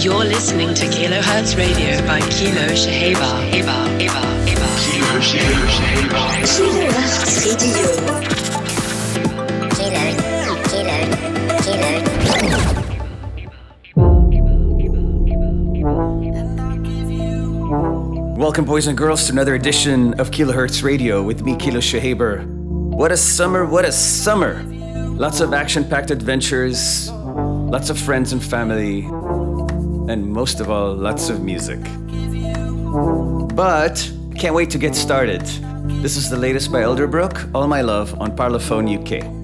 You're listening to Kilohertz Radio by Kilo Shaheba. Eba, Eba, Eba. Kilo Shaheba. Kilohertz Radio. Kilo, Kilo, Kilo. Welcome, boys and girls, to another edition of Kilohertz Radio with me, Kilo Shahaber. What a summer, what a summer! Lots of action packed adventures, lots of friends and family, and most of all, lots of music. But can't wait to get started. This is the latest by Elderbrook, All My Love on Parlophone UK.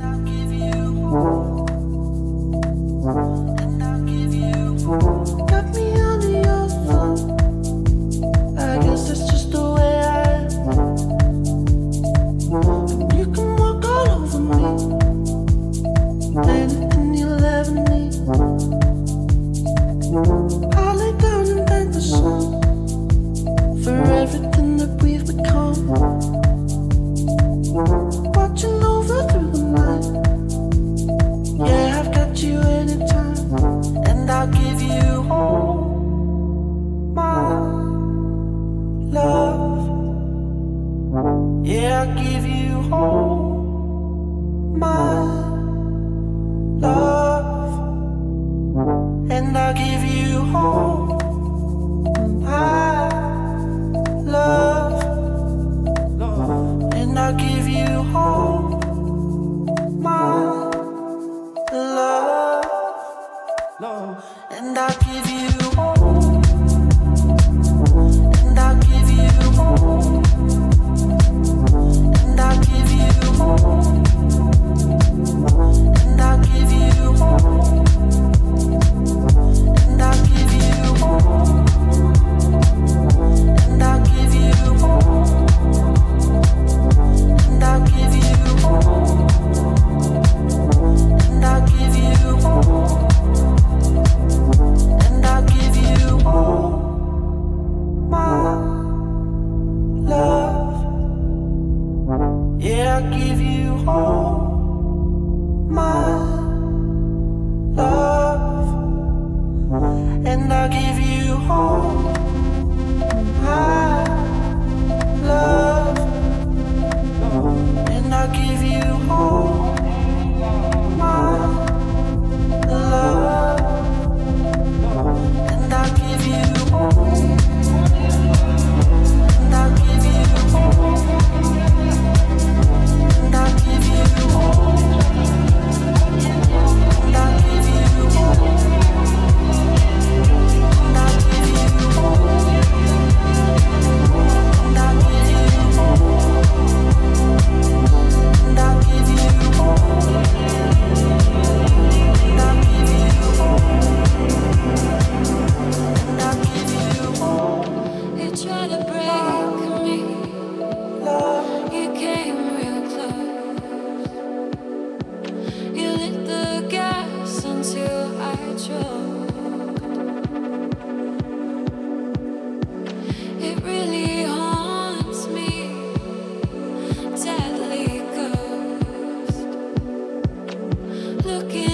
looking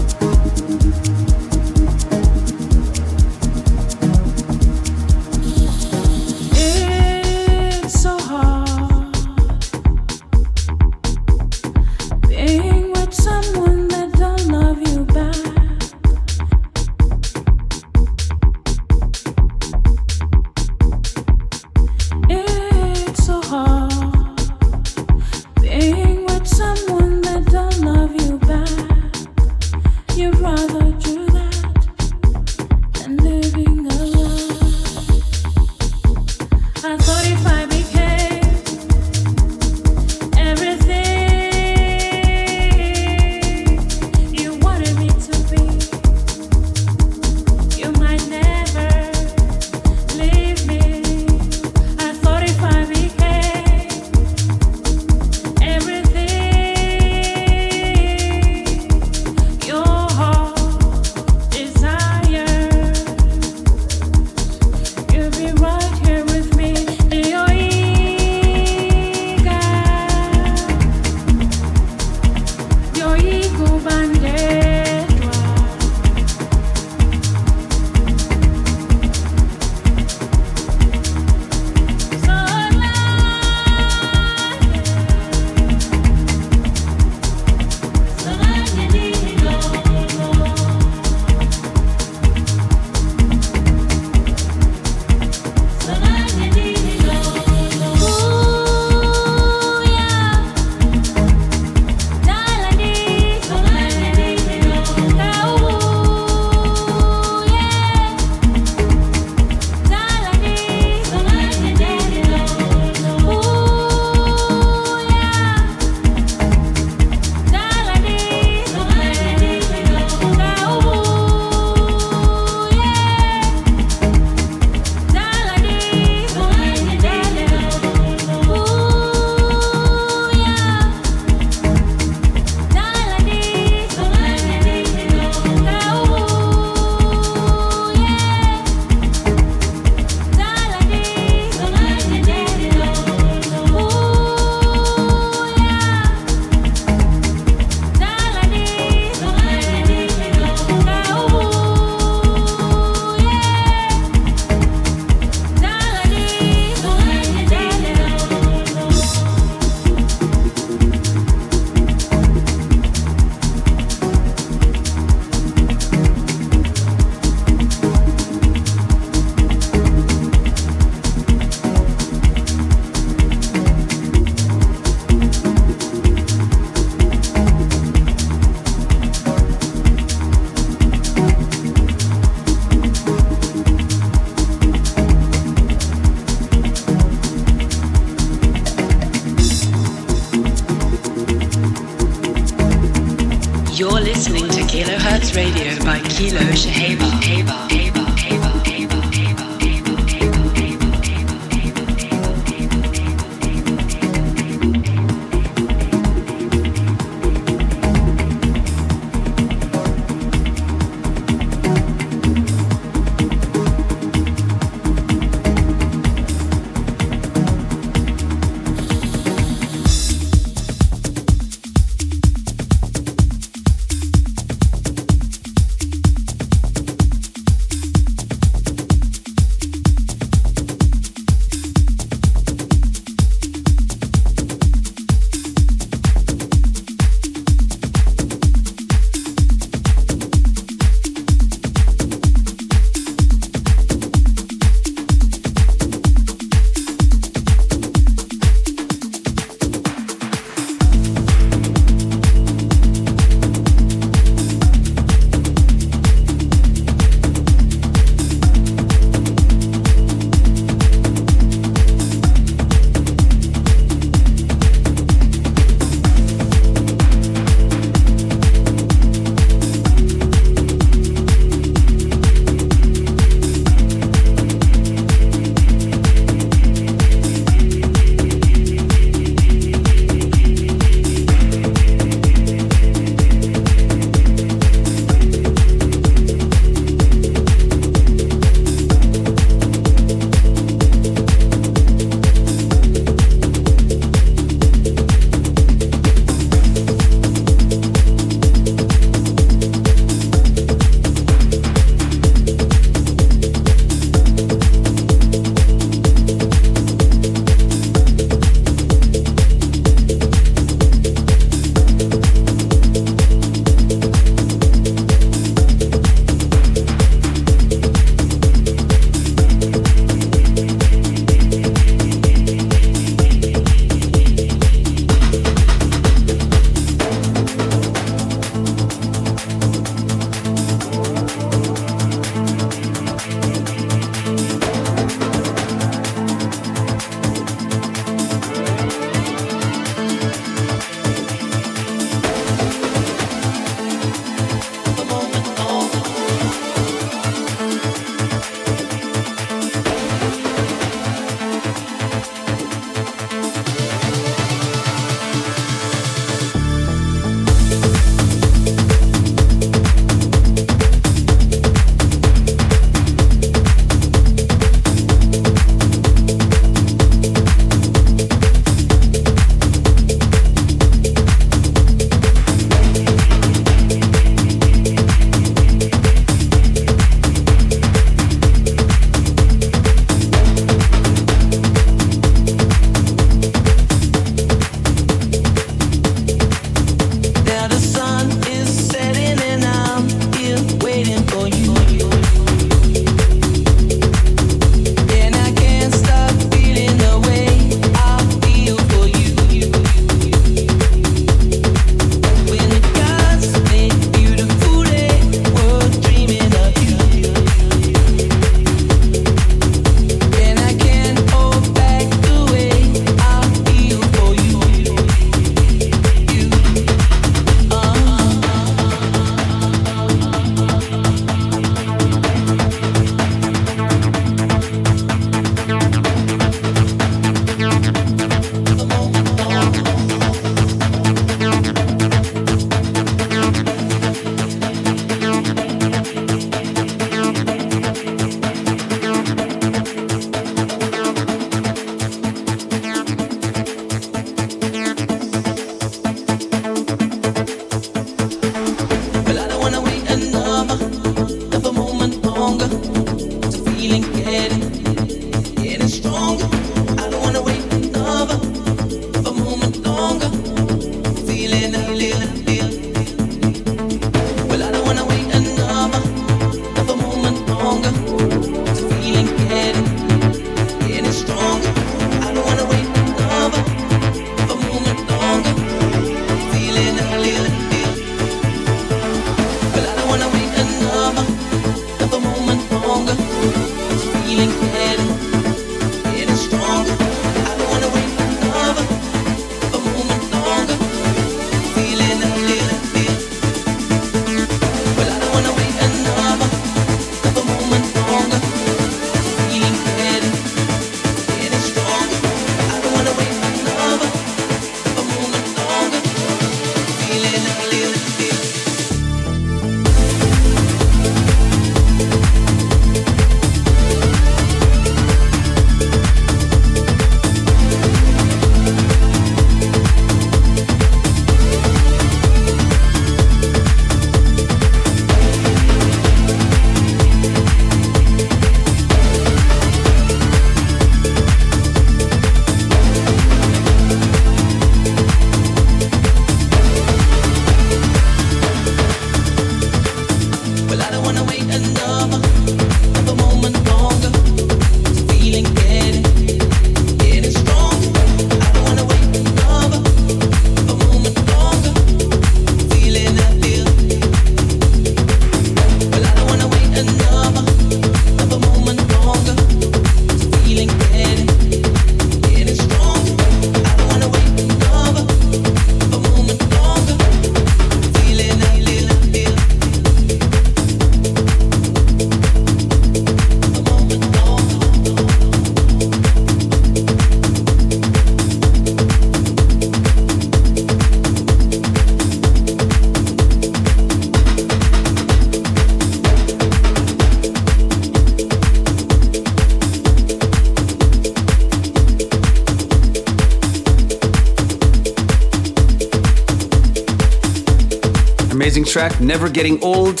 track Never Getting Old.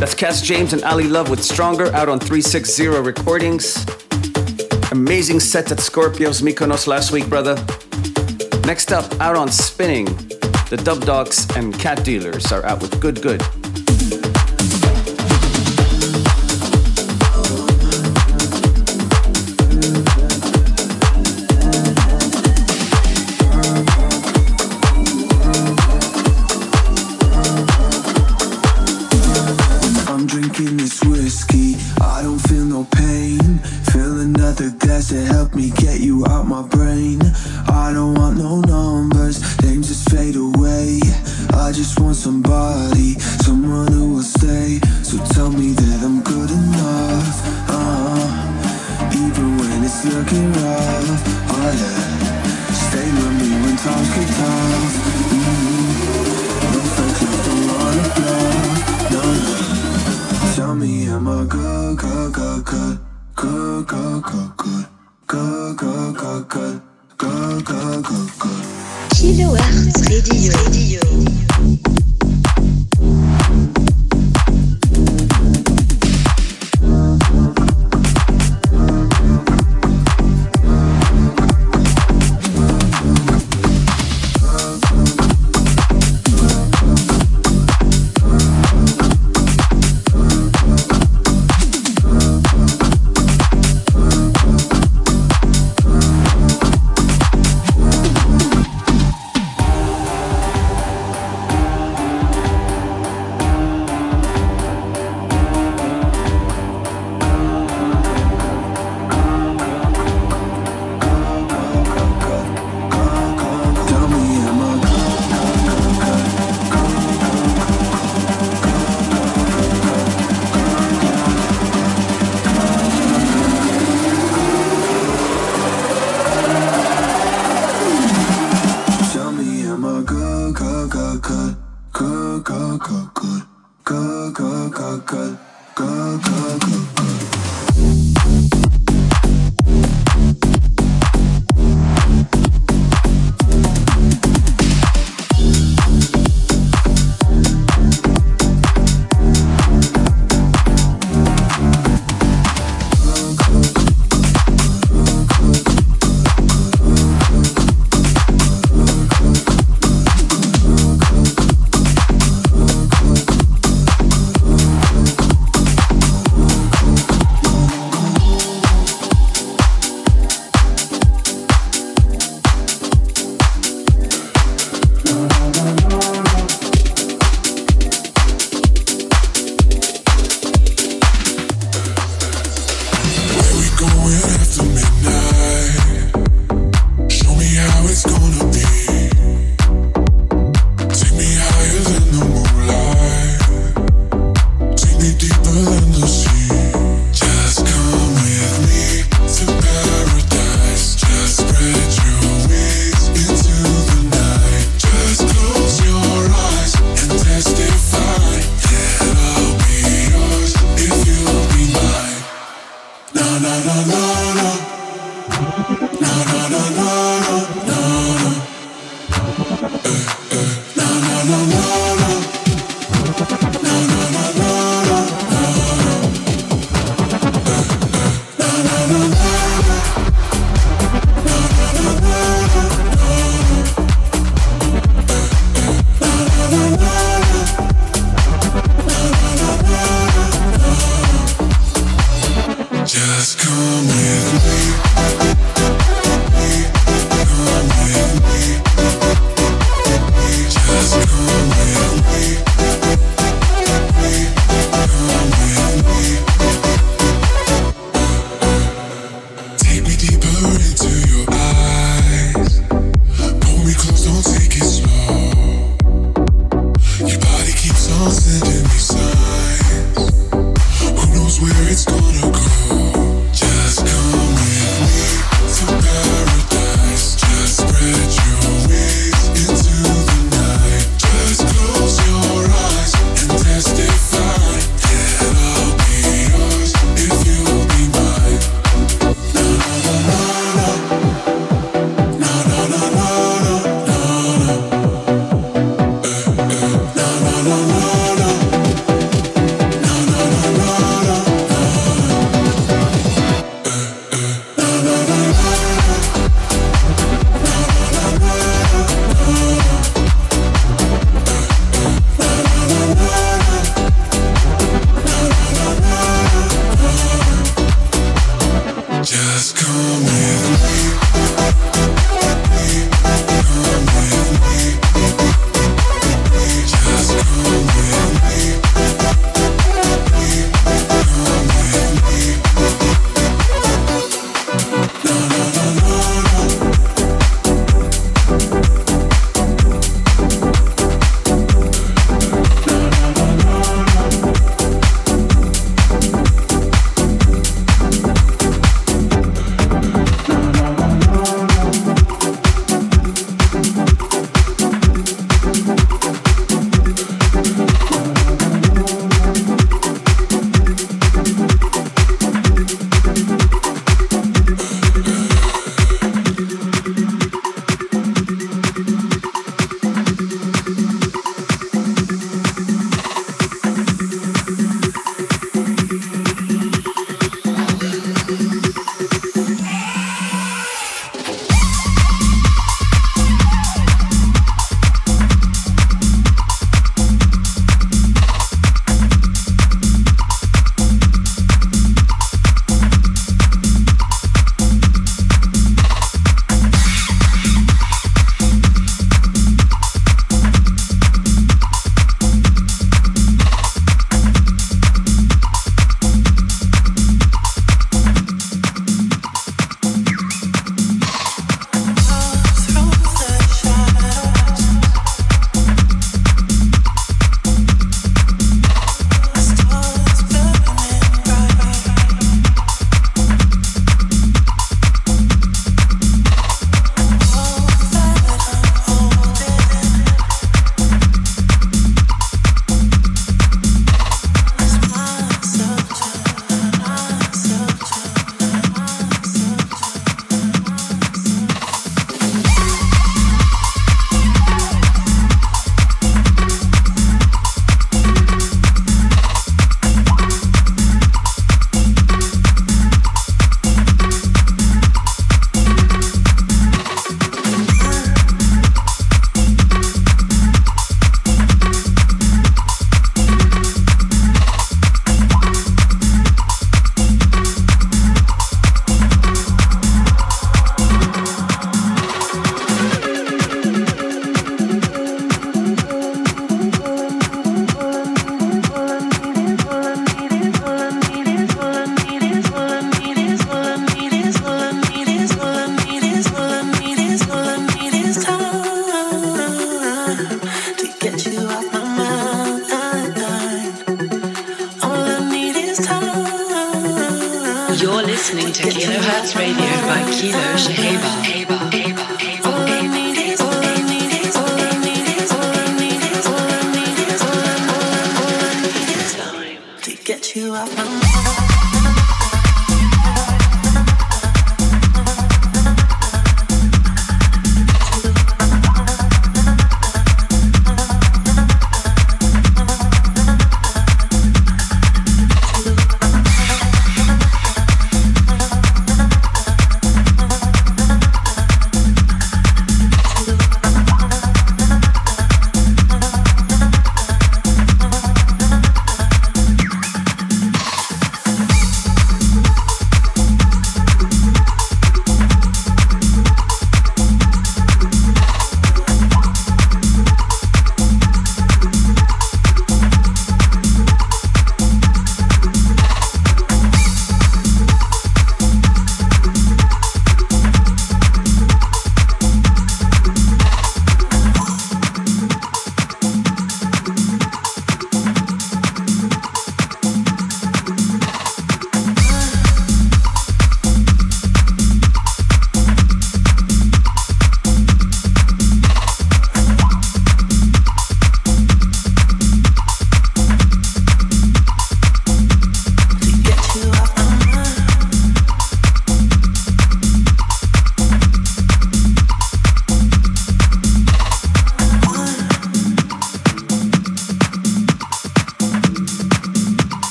That's Cass James and Ali Love with Stronger out on 360 Recordings. Amazing set at Scorpios Mykonos last week, brother. Next up, out on Spinning, the Dubdogz and Cat Dealers are out with Good Good.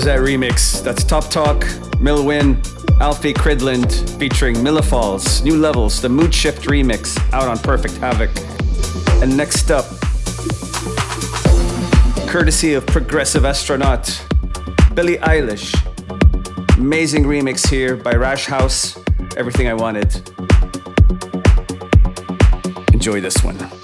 Is that remix? That's Top Talk, Milwin, Alfie Cridland featuring Millafalls, New Levels, the Mood Shift remix out on Perfect Havoc. And next up, courtesy of Progressive Astronaut, Billie Eilish. Amazing remix here by Rash House, Everything I Wanted. Enjoy this one.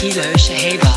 kilo shaheba.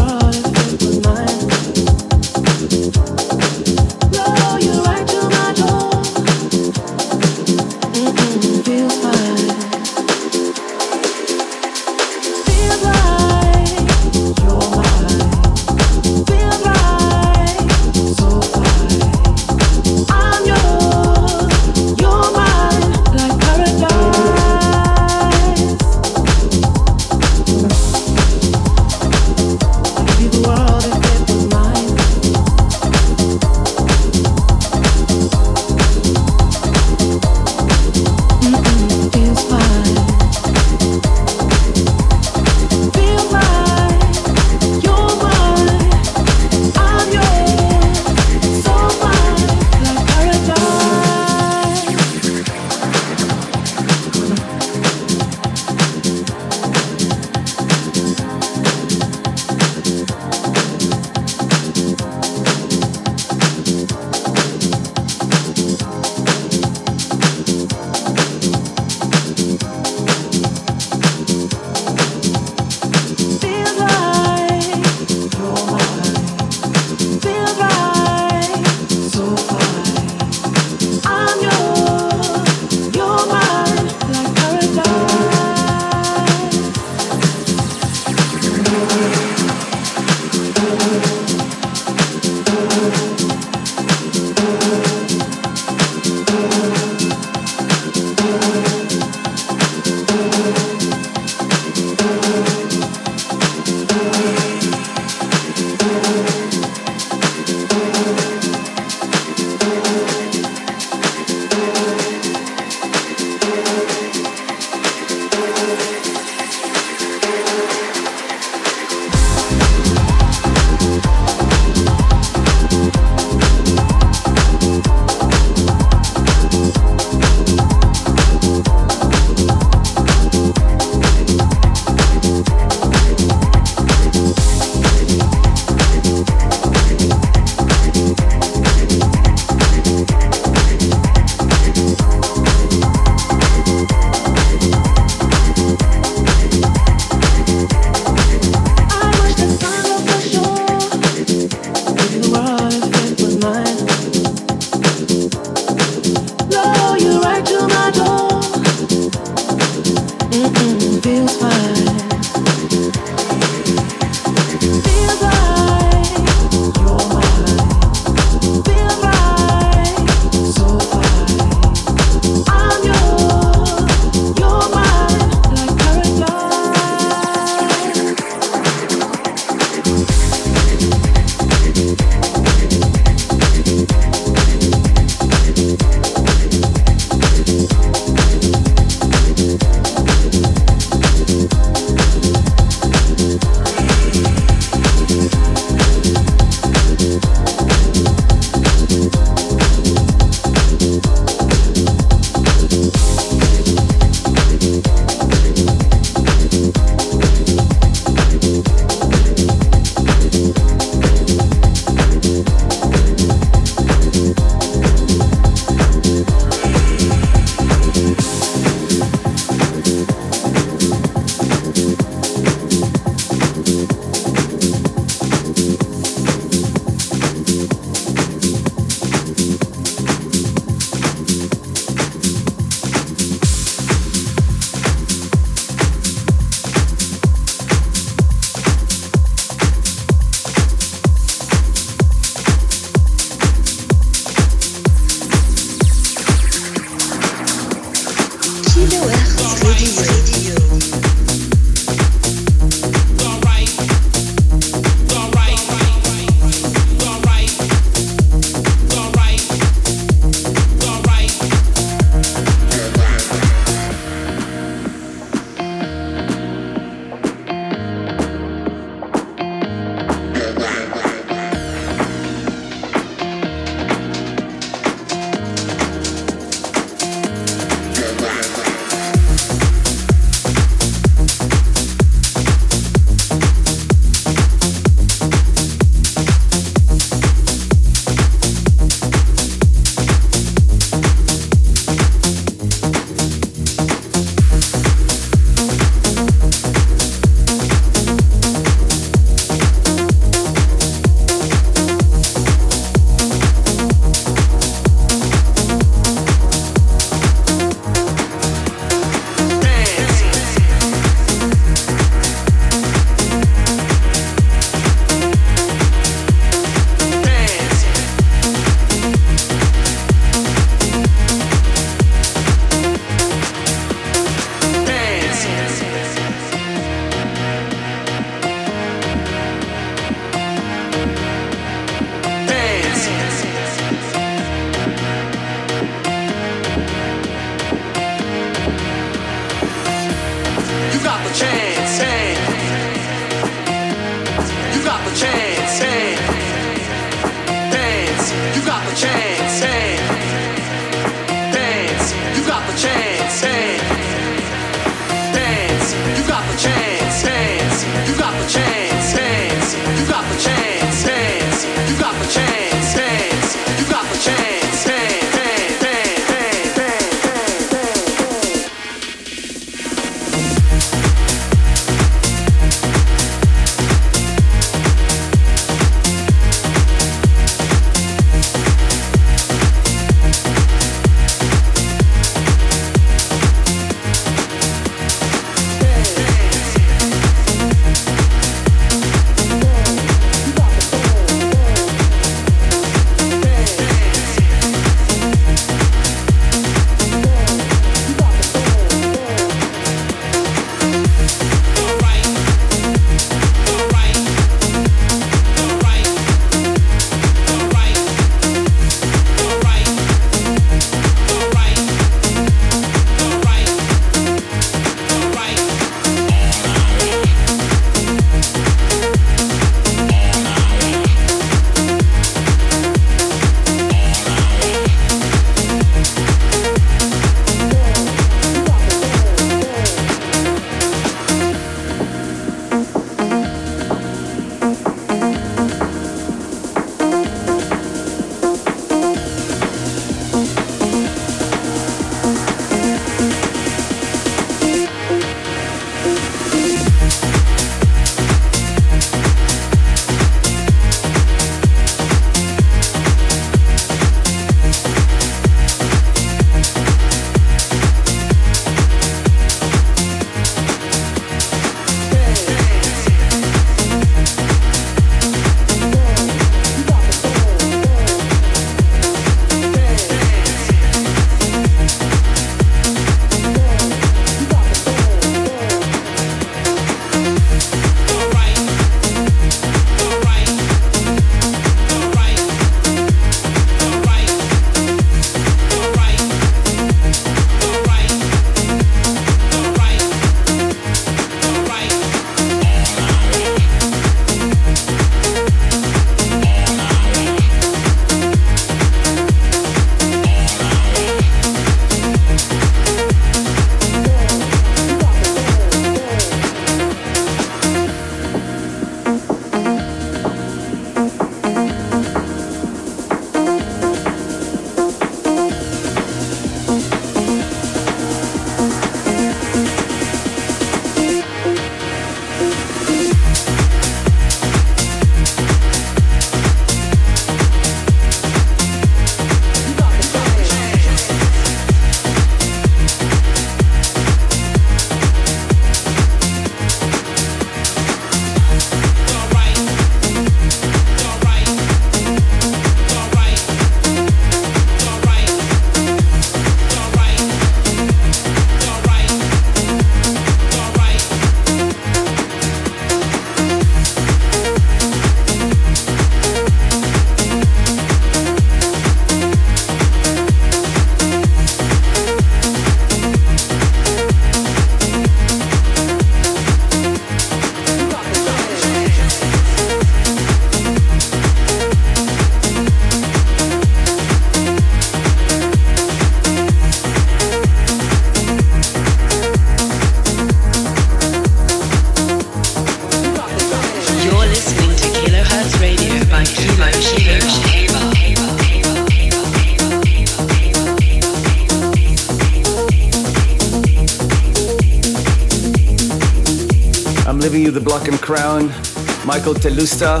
Telusta,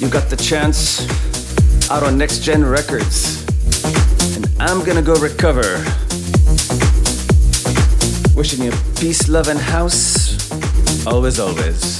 you got the chance out on Next Gen Records. And I'm gonna go recover. Wishing you peace, love, and house. Always, always.